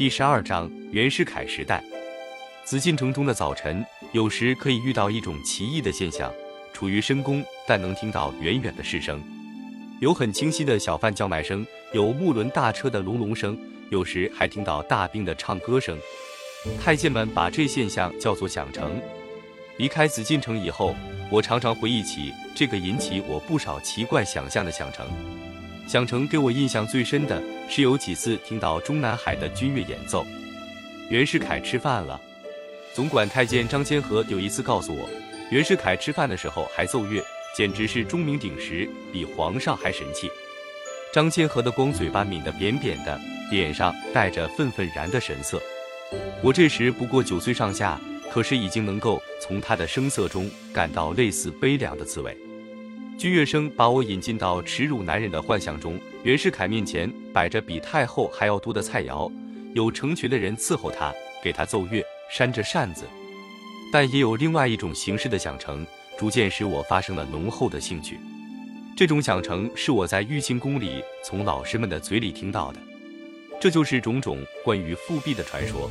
第十二章袁世凯时代。紫禁城中的早晨，有时可以遇到一种奇异的现象：处于深宫，但能听到远远的市声，有很清晰的小贩叫卖声，有木轮大车的隆隆声，有时还听到大兵的唱歌声。太监们把这现象叫做响城。离开紫禁城以后，我常常回忆起这个引起我不少奇怪想象的响城。响城给我印象最深的是有几次听到中南海的军乐演奏。袁世凯吃饭了。总管太监张千和有一次告诉我，袁世凯吃饭的时候还奏乐，简直是钟鸣鼎食，比皇上还神气。张千和的光嘴巴抿得扁扁的，脸上带着愤愤然的神色。我这时不过九岁上下，可是已经能够从他的声色中感到类似悲凉的滋味。军乐声把我引进到耻辱男人的幻象中，袁世凯面前摆着比太后还要多的菜肴，有成群的人伺候他，给他奏乐。扇着扇子，但也有另外一种形式的响成，逐渐使我发生了浓厚的兴趣。这种响成是我在玉清宫里从老师们的嘴里听到的。这就是种种关于复辟的传说。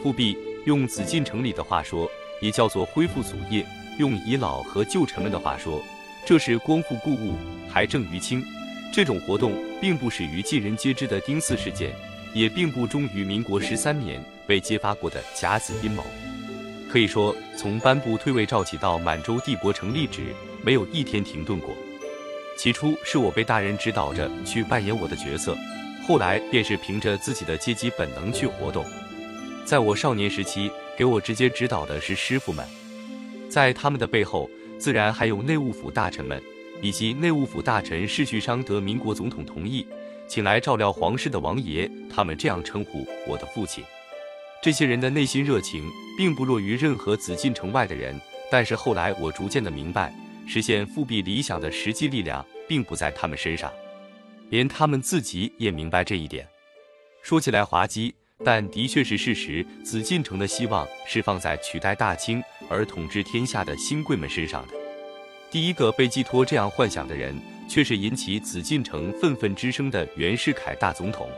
复辟用紫禁城里的话说，也叫做恢复祖业；用遗老和旧臣们的话说，这是光复故物，还政于清。这种活动并不始于尽人皆知的丁巳事件，也并不忠于民国十三年。被揭发过的甲子阴谋，可以说从颁布退位诏起到满洲帝国成立止，没有一天停顿过。起初是我被大人指导着去扮演我的角色，后来便是凭着自己的阶级本能去活动。在我少年时期，给我直接指导的是师傅们，在他们的背后，自然还有内务府大臣们，以及内务府大臣世序商得民国总统同意，请来照料皇室的王爷，他们这样称呼我的父亲。这些人的内心热情并不弱于任何紫禁城外的人，但是后来我逐渐的明白，实现复辟理想的实际力量并不在他们身上，连他们自己也明白这一点。说起来滑稽，但的确是事实。紫禁城的希望是放在取代大清而统治天下的新贵们身上的。第一个被寄托这样幻想的人，却是引起紫禁城愤愤之声的袁世凯大总统。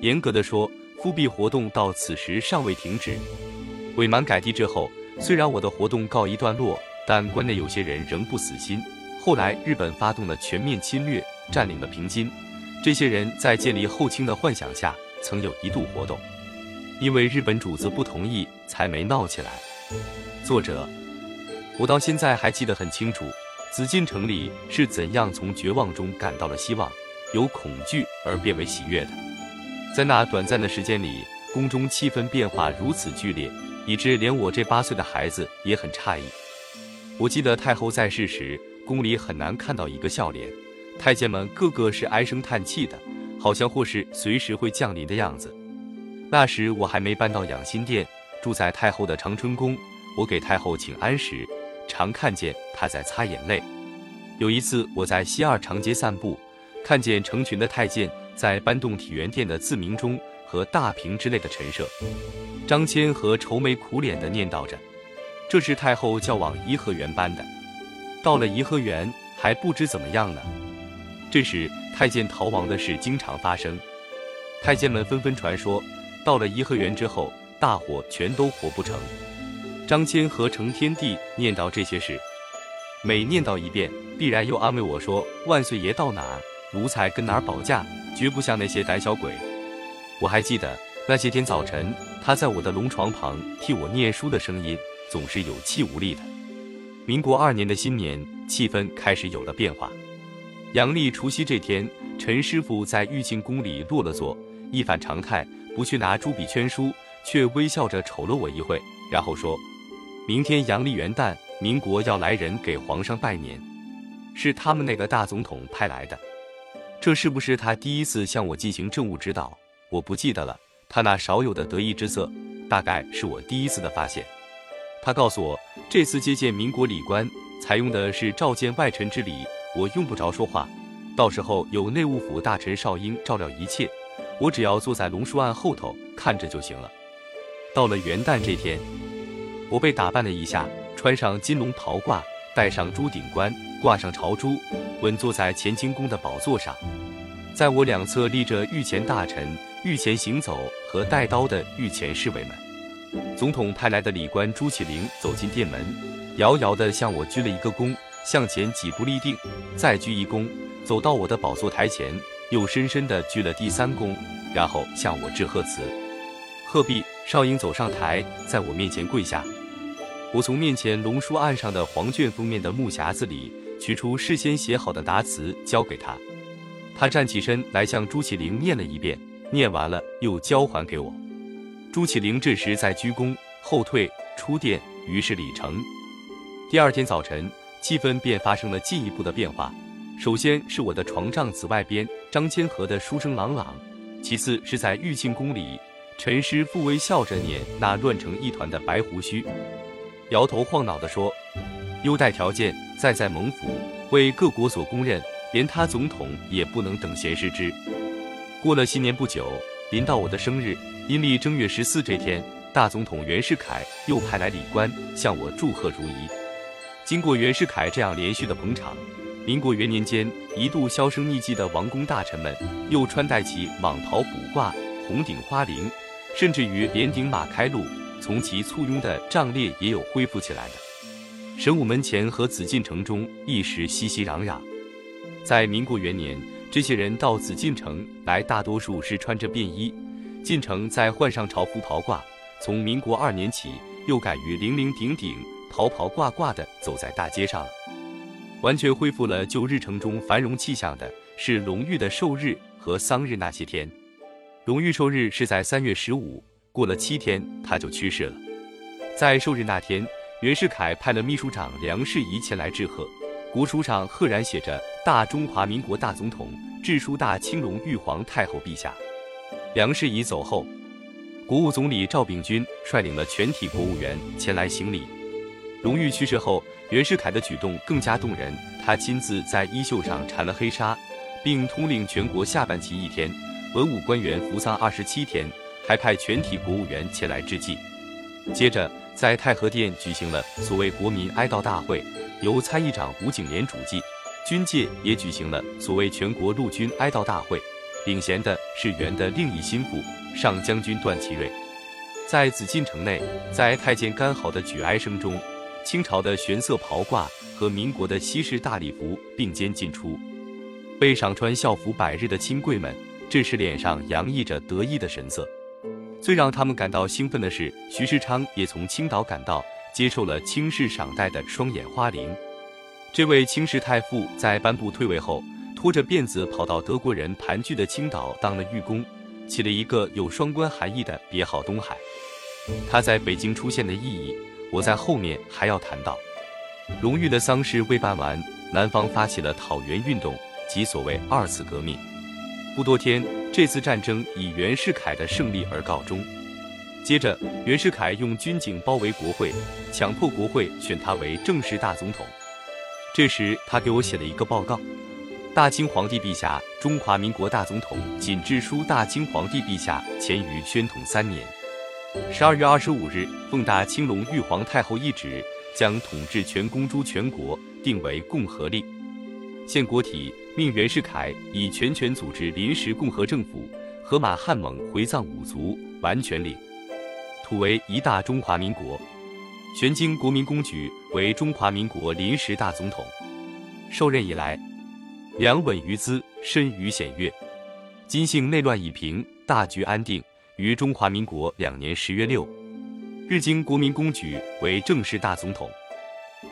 严格的说，复辟活动到此时尚未停止。伪满改帝之后，虽然我的活动告一段落，但关内有些人仍不死心。后来日本发动了全面侵略，占领了平津。这些人在建立后清的幻想下，曾有一度活动。因为日本主子不同意，才没闹起来。作者，我到现在还记得很清楚，紫禁城里是怎样从绝望中感到了希望，由恐惧而变为喜悦的。在那短暂的时间里，宫中气氛变化如此剧烈，以致连我这八岁的孩子也很诧异。我记得太后在世时，宫里很难看到一个笑脸，太监们个个是唉声叹气的，好像或是随时会降临的样子。那时我还没搬到养心殿，住在太后的长春宫。我给太后请安时，常看见她在擦眼泪。有一次我在西二长街散步，看见成群的太监。在搬动体元殿的自鸣钟和大屏之类的陈设，张骞和愁眉苦脸地念叨着：“这是太后叫往颐和园搬的。”到了颐和园还不知怎么样呢。这时太监逃亡的事经常发生，太监们纷纷传说，到了颐和园之后，大伙全都活不成。张骞和承天帝念叨这些事，每念叨一遍，必然又安慰我说：“万岁爷到哪儿，奴才跟哪儿保驾。”绝不像那些胆小鬼。我还记得那些天早晨，他在我的龙床旁替我念书的声音，总是有气无力的。民国二年的新年，气氛开始有了变化。阳历除夕这天，陈师傅在玉清宫里落了座，一反常态，不去拿朱笔圈书，却微笑着瞅了我一会，然后说：“明天阳历元旦，民国要来人给皇上拜年，是他们那个大总统派来的。”这是不是他第一次向我进行政务指导？我不记得了。他那少有的得意之色，大概是我第一次的发现。他告诉我，这次接见民国礼官采用的是召见外臣之礼，我用不着说话，到时候有内务府大臣少英照料一切，我只要坐在龙书案后头看着就行了。到了元旦这天，我被打扮了一下，穿上金龙袍褂，戴上朱顶冠，挂上朝珠。稳坐在乾清宫的宝座上，在我两侧立着御前大臣、御前行走和带刀的御前侍卫们。总统派来的礼官朱启灵走进殿门，遥遥地向我鞠了一个躬，向前几步立定，再鞠一躬，走到我的宝座台前，又深深地鞠了第三躬，然后向我致贺词。鹤壁少英走上台，在我面前跪下。我从面前龙书案上的黄卷封面的木匣子里取出事先写好的答词，交给他。他站起身来向朱启灵念了一遍，念完了又交还给我。朱启灵这时在鞠躬后退出殿，于是礼成。第二天早晨，气氛便发生了进一步的变化。首先是我的床帐子外边，张千和的书声朗朗；其次是在玉庆宫里，陈师傅微笑着捻那乱成一团的白胡须，摇头晃脑地说：“优待条件在在蒙府，为各国所公认，连他总统也不能等闲视之。”过了新年不久，临到我的生日。阴历正月十四这天，大总统袁世凯又派来礼官向我祝贺如仪。经过袁世凯这样连续的捧场，民国元年间一度销声匿迹的王公大臣们又穿戴起蟒袍卜挂、红顶花翎，甚至于连顶马开路，从其簇拥的帐列也有恢复起来的。神武门前和紫禁城中一时熙熙攘攘。在民国元年，这些人到紫禁城来，大多数是穿着便衣。进城再换上朝服袍褂，从民国二年起，又改于零零顶顶、袍袍褂褂的走在大街上。完全恢复了旧日城中繁荣气象的是隆裕的寿日和丧日那些天。隆裕寿日是在三月十五，过了七天他就去世了。在寿日那天，袁世凯派了秘书长梁士仪前来致贺，国书上赫然写着“大中华民国大总统致书大清隆裕皇太后陛下”。梁士仪走后，国务总理赵秉钧率领了全体国务员前来行礼。隆裕去世后，袁世凯的举动更加动人，他亲自在衣袖上缠了黑纱，并通令全国下半旗一天，文武官员服丧二十七天，还派全体国务员前来致祭。接着，在太和殿举行了所谓国民哀悼大会，由参议长吴景莲主祭；军界也举行了所谓全国陆军哀悼大会。领衔的是元的另一心腹上将军段祺瑞，在紫禁城内，在太监干嚎的举哀声中，清朝的玄色袍褂和民国的西式大礼服并肩进出。被赏穿校服百日的亲贵们，这时脸上洋溢着得意的神色。最让他们感到兴奋的是，徐世昌也从青岛赶到，接受了清氏赏戴的双眼花翎。这位清氏太傅在颁布退位后。拖着辫子跑到德国人盘踞的青岛当了御工，起了一个有双关含义的别号“东海”。他在北京出现的意义，我在后面还要谈到。荣誉的丧事未办完，南方发起了讨袁运动，即所谓二次革命。不多天，这次战争以袁世凯的胜利而告终。接着，袁世凯用军警包围国会，强迫国会选他为正式大总统。这时，他给我写了一个报告。大清皇帝陛下，中华民国大总统谨致书大清皇帝陛下，前于宣统三年十二月二十五日，奉大清隆裕皇太后懿旨，将统治全公诸全国定为共和令。现国体命袁世凯以全权组织临时共和政府，和马汉蒙回藏五族，完全领土为一大中华民国。玄经国民公举为中华民国临时大总统。受任以来。良稳于资，深于险越。今幸内乱已平，大局安定。于中华民国两年十月六日，经国民公举为正式大总统，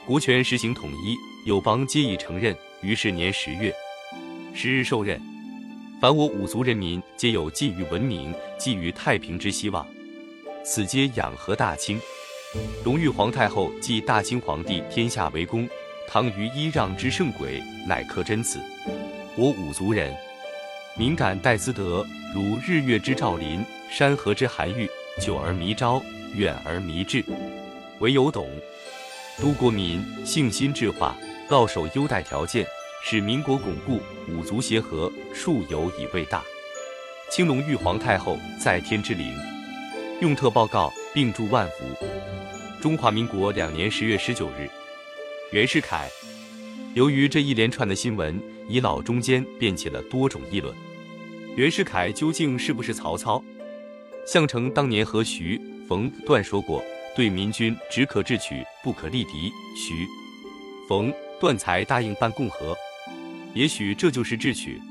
国权实行统一，友邦皆已承认。于是年十月十日受任。凡我五族人民，皆有寄予文明、寄予太平之希望。此皆养和大清。隆裕皇太后继大清皇帝，天下为公。唐于揖让之圣轨，乃可真子。我五族人，敏感待兹德，如日月之照临，山河之含郁，久而弥昭，远而弥至。唯有懂，都国民信心智化，告守优待条件，使民国巩固，五族协和，数有以为大。青龙玉皇太后在天之灵，用特报告，并祝万福。中华民国两年十月十九日。袁世凯，由于这一连串的新闻，遗老中间便起了多种议论。袁世凯究竟是不是曹操？项城当年和徐、冯、段说过，对民军只可智取，不可力敌。徐、冯、段才答应办共和。也许这就是智取。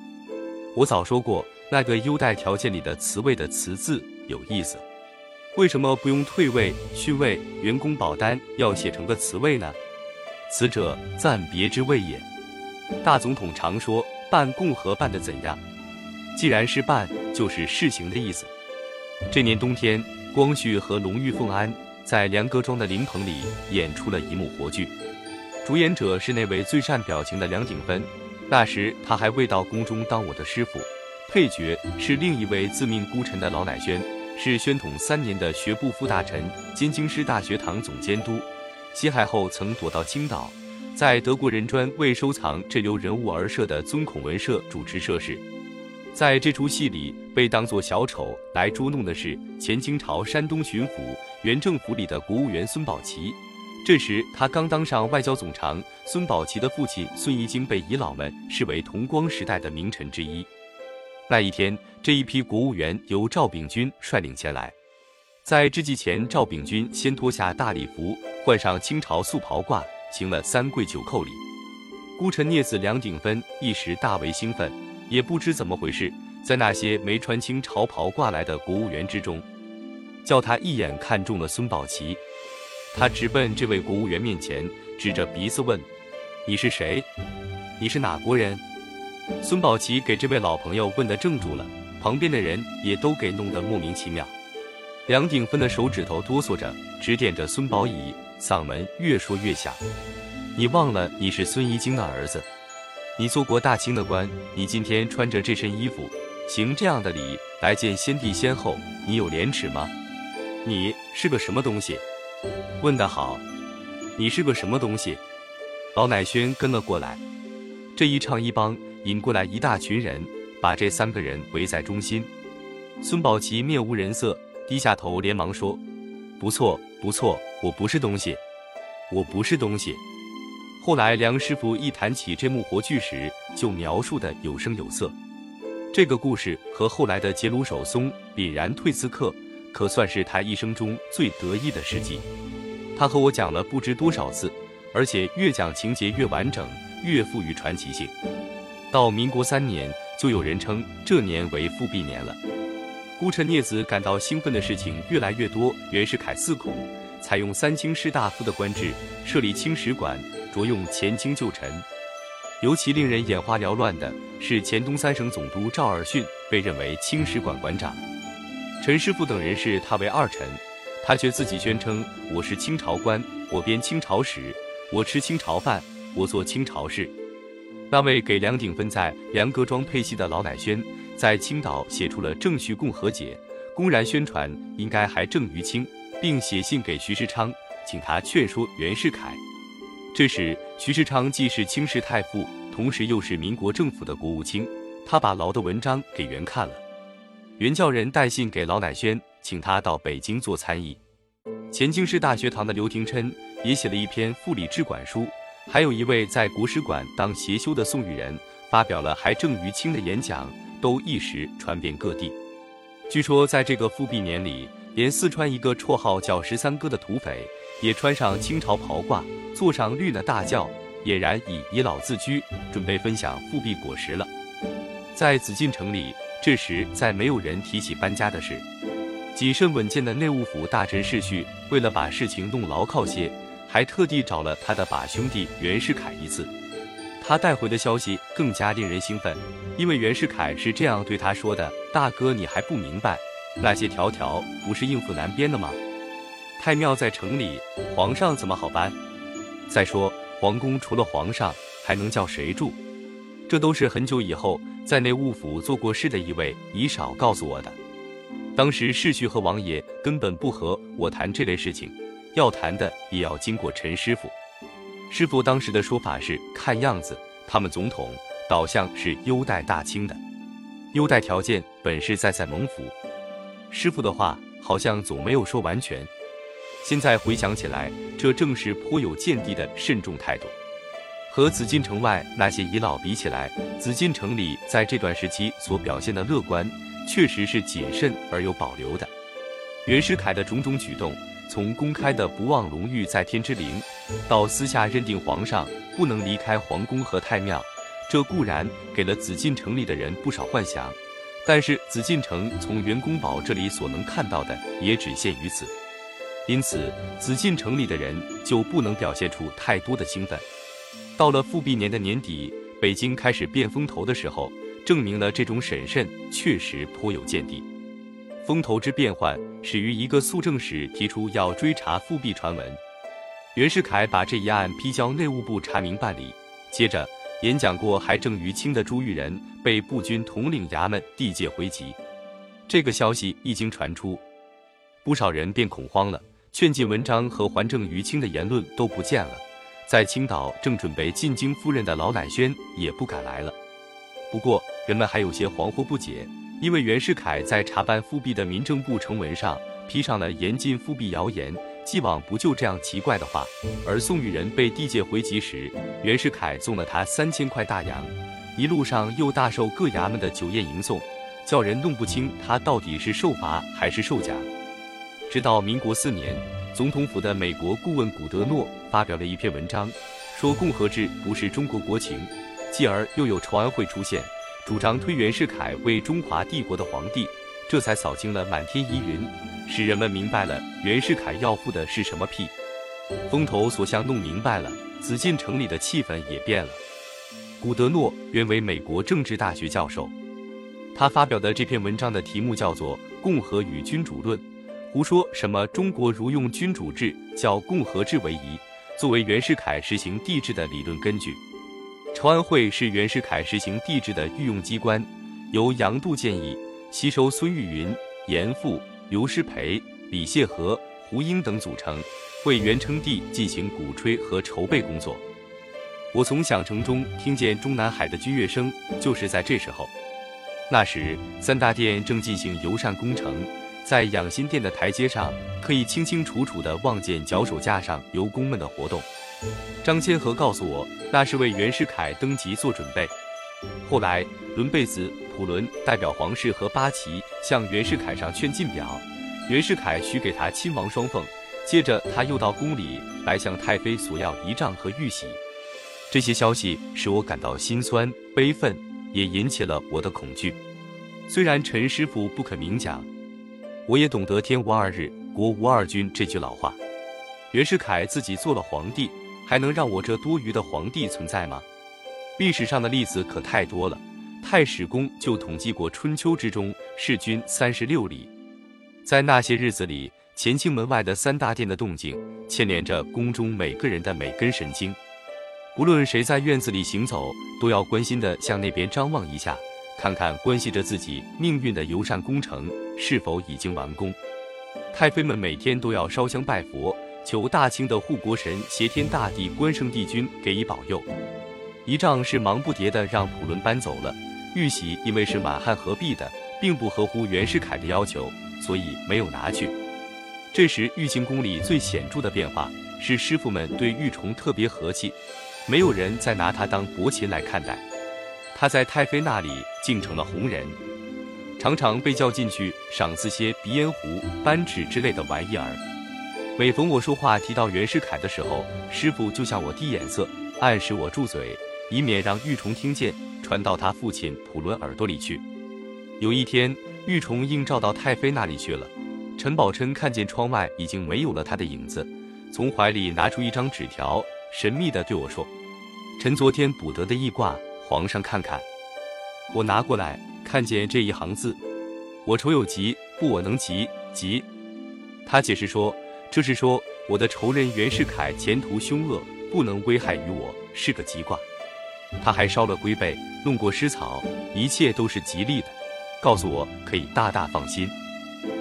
我早说过，那个优待条件里的“辞位”的“辞”字有意思。为什么不用退位、训位、员工保单，要写成个辞位呢？此者暂别之谓也。大总统常说办共和办得怎样？既然是办，就是试行的意思。这年冬天，光绪和隆裕奉安在梁各庄的灵棚里演出了一幕活剧，主演者是那位最善表情的梁鼎芬。那时他还未到宫中当我的师傅，配角是另一位自命孤臣的老乃宣。是宣统三年的学部副大臣兼京师大学堂总监督，西海后曾躲到青岛，在德国仁专为收藏这流人物而设的尊孔文社主持社事。在这出戏里，被当作小丑来捉弄的是前清朝山东巡抚原政府里的国务员孙宝琦。这时他刚当上外交总长，孙宝琦的父亲孙怡经被遗老们视为同光时代的名臣之一。那一天，这一批国务员由赵秉钧率领前来。在之祭前，赵秉钧先脱下大礼服，换上清朝素袍褂，行了三跪九叩礼。孤臣孽子梁鼎芬一时大为兴奋，也不知怎么回事，在那些没穿清朝袍挂来的国务员之中，叫他一眼看中了孙宝琦。他直奔这位国务员面前，指着鼻子问：“你是谁？你是哪国人？”孙宝琦给这位老朋友问得怔住了，旁边的人也都给弄得莫名其妙。梁鼎芬的手指头哆嗦着，指点着孙宝乙，嗓门越说越响：“你忘了你是孙怡经的儿子？你做过大清的官，你今天穿着这身衣服，行这样的礼来见先帝先后，你有廉耻吗？你是个什么东西？问得好，你是个什么东西？”老乃轩跟了过来，这一唱一帮。引过来一大群人，把这三个人围在中心。孙宝琦面无人色，低下头，连忙说：“不错，不错，我不是东西，我不是东西。”后来梁师傅一谈起这幕活剧时，就描述的有声有色。这个故事和后来的杰鲁手松凛然退刺客，可算是他一生中最得意的事迹。他和我讲了不知多少次，而且越讲情节越完整，越富于传奇性。到民国三年，就有人称这年为复辟年了。孤臣孽子感到兴奋的事情越来越多。袁世凯四孔采用三清士大夫的官制，设立清史馆，着用前清旧臣。尤其令人眼花缭乱的是，前东三省总督赵尔巽被认为清史馆馆长，陈师傅等人视他为二臣，他却自己宣称：“我是清朝官，我编清朝史，我吃清朝饭，我做清朝事。”那位给梁鼎芬在梁阁庄配戏的老乃轩，在青岛写出了《正序共和解》，公然宣传应该还政于清，并写信给徐世昌，请他劝说袁世凯。这时，徐世昌既是清室太傅，同时又是民国政府的国务卿，他把劳的文章给袁看了，袁叫人带信给老乃宣，请他到北京做参议。前京师大学堂的刘廷琛也写了一篇复礼制馆书。还有一位在国史馆当协修的宋玉人，发表了还政于清的演讲，都一时传遍各地。据说在这个复辟年里，连四川一个绰号叫十三哥的土匪，也穿上清朝袍褂，坐上绿的大轿，俨然以倚老自居，准备分享复辟果实了。在紫禁城里，这时再没有人提起搬家的事。谨慎稳健的内务府大臣世序，为了把事情弄牢靠些。还特地找了他的把兄弟袁世凯一次，他带回的消息更加令人兴奋，因为袁世凯是这样对他说的：“大哥，你还不明白，那些条条不是应付南边的吗？太庙在城里，皇上怎么好搬？再说皇宫除了皇上，还能叫谁住？这都是很久以后在内务府做过事的一位李少告诉我的。当时世序和王爷根本不和我谈这类事情。”要谈的也要经过陈师傅。师傅当时的说法是：看样子他们总统倒像是优待大清的，优待条件本是在在蒙府。师傅的话好像总没有说完全。现在回想起来，这正是颇有见地的慎重态度。和紫禁城外那些遗老比起来，紫禁城里在这段时期所表现的乐观，确实是谨慎而有保留的。袁世凯的种种举动，从公开的不忘荣誉在天之灵，到私下认定皇上不能离开皇宫和太庙，这固然给了紫禁城里的人不少幻想，但是紫禁城从袁公宝这里所能看到的也只限于此。因此，紫禁城里的人就不能表现出太多的兴奋。到了复辟年的年底，北京开始变风头的时候，证明了这种审慎确实颇有见地。风头之变幻始于一个肃政使提出要追查复辟传闻，袁世凯把这一案批交内务部查明办理。接着，演讲过还正于清的朱玉仁被步军统领衙门地界回籍。这个消息一经传出，不少人便恐慌了，劝进文章和还政于清的言论都不见了。在青岛正准备进京赴任的老乃宣也不敢来了。不过，人们还有些惶惑不解。因为袁世凯在查办复辟的民政部呈文上披上了严禁复辟谣言，既往不咎这样奇怪的话。而宋玉人被地界回籍时，袁世凯送了他三千块大洋，一路上又大受各衙门的酒宴迎送，叫人弄不清他到底是受罚还是受奖。直到民国四年，总统府的美国顾问古德诺发表了一篇文章，说共和制不是中国国情，继而又有筹安会出现。主张推袁世凯为中华帝国的皇帝，这才扫清了满天疑云，使人们明白了袁世凯要复的是什么屁。风头所向弄明白了，紫禁城里的气氛也变了。古德诺原为美国政治大学教授，他发表的这篇文章的题目叫做《共和与君主论》，胡说什么中国如用君主制较共和制为宜，作为袁世凯实行帝制的理论根据。筹安会是袁世凯实行帝制的御用机关，由杨度建议，吸收孙玉云、严复、刘师培、李谢和、胡英等组成，为袁称帝进行鼓吹和筹备工作。我从响城中听见中南海的军乐声，就是在这时候。那时三大殿正进行游善工程，在养心殿的台阶上，可以清清楚楚地望见脚手架上游工们的活动。张千和告诉我，那是为袁世凯登基做准备。后来，伦贝子、普伦代表皇室和八旗向袁世凯上劝进表，袁世凯许给他亲王双凤。接着，他又到宫里来向太妃索要仪仗和玉玺。这些消息使我感到心酸悲愤，也引起了我的恐惧。虽然陈师傅不肯明讲，我也懂得“天无二日，国无二君”这句老话。袁世凯自己做了皇帝。还能让我这多余的皇帝存在吗？历史上的例子可太多了。太史公就统计过春秋之中弑君三十六例。在那些日子里，乾清门外的三大殿的动静牵连着宫中每个人的每根神经。不论谁在院子里行走，都要关心地向那边张望一下，看看关系着自己命运的游善工程是否已经完工。太妃们每天都要烧香拜佛。求大清的护国神挟天大帝关圣帝君给予保佑。仪仗是忙不迭的让普伦搬走了，玉玺因为是满汉合璧的，并不合乎袁世凯的要求，所以没有拿去。这时玉清宫里最显著的变化是师傅们对玉琮特别和气，没有人再拿他当薄禽来看待。他在太妃那里竟成了红人，常常被叫进去赏赐些鼻烟壶、扳指之类的玩意儿。每逢我说话提到袁世凯的时候，师傅就向我递眼色，暗示我住嘴，以免让玉琮听见，传到他父亲普伦耳朵里去。有一天，玉琮应召到太妃那里去了。陈宝琛看见窗外已经没有了他的影子，从怀里拿出一张纸条，神秘地对我说：“臣昨天卜得的易卦，皇上看看。”我拿过来，看见这一行字：“我仇有疾，不我能及，疾。”他解释说。这是说我的仇人袁世凯前途凶恶，不能危害于我，是个吉卦。他还烧了龟背，弄过湿草，一切都是吉利的，告诉我可以大大放心。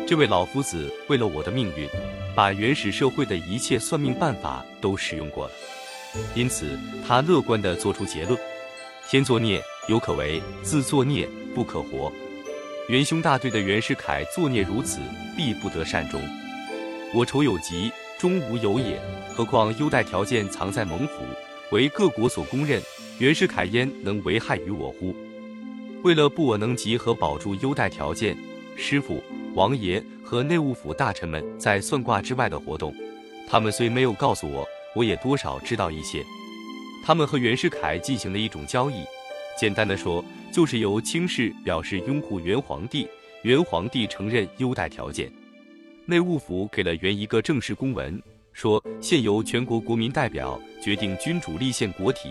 这位老夫子为了我的命运，把原始社会的一切算命办法都使用过了，因此他乐观地做出结论：天作孽有可为，自作孽不可活。元凶大队的袁世凯作孽如此，必不得善终。我仇有疾，终无有也。何况优待条件藏在蒙府，为各国所公认。袁世凯焉能为害于我乎？为了不我能及和保住优待条件，师傅、王爷和内务府大臣们在算卦之外的活动，他们虽没有告诉我，我也多少知道一些。他们和袁世凯进行了一种交易，简单的说，就是由清室表示拥护元皇帝，元皇帝承认优待条件。内务府给了袁一个正式公文，说现由全国国民代表决定君主立宪国体，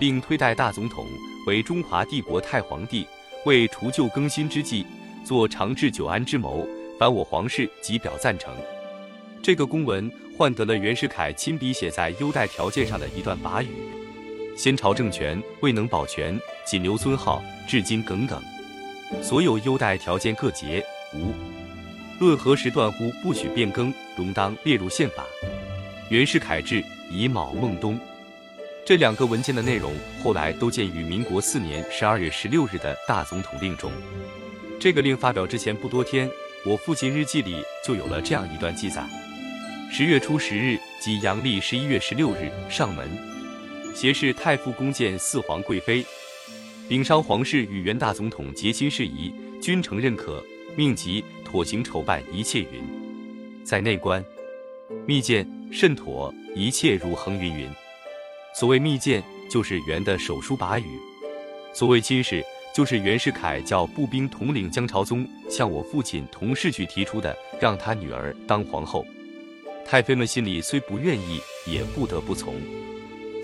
并推戴大总统为中华帝国太皇帝，为除旧更新之计，做长治久安之谋。凡我皇室即表赞成。这个公文换得了袁世凯亲笔写在优待条件上的一段跋语：先朝政权未能保全，仅留尊号，至今耿耿。所有优待条件各节，无。论何时断乎不许变更，容当列入宪法。袁世凯制，乙卯孟冬。这两个文件的内容后来都见于民国四年十二月十六日的大总统令中。这个令发表之前不多天，我父亲日记里就有了这样一段记载：十月初十日，即阳历十一月十六日，上门，携侍太傅宫见四皇贵妃，禀商皇室与袁大总统结亲事宜，均承认可，命即。妥行筹办一切云，在内官，密件甚妥，一切如恒云云。所谓密件，就是袁的手书把语；所谓亲事，就是袁世凯叫步兵统领江朝宗向我父亲同事去提出的，让他女儿当皇后。太妃们心里虽不愿意，也不得不从。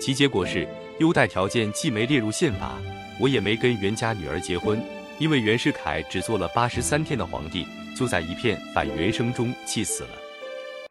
其结果是，优待条件既没列入宪法，我也没跟袁家女儿结婚，因为袁世凯只做了八十三天的皇帝。就在一片反袁声中气死了。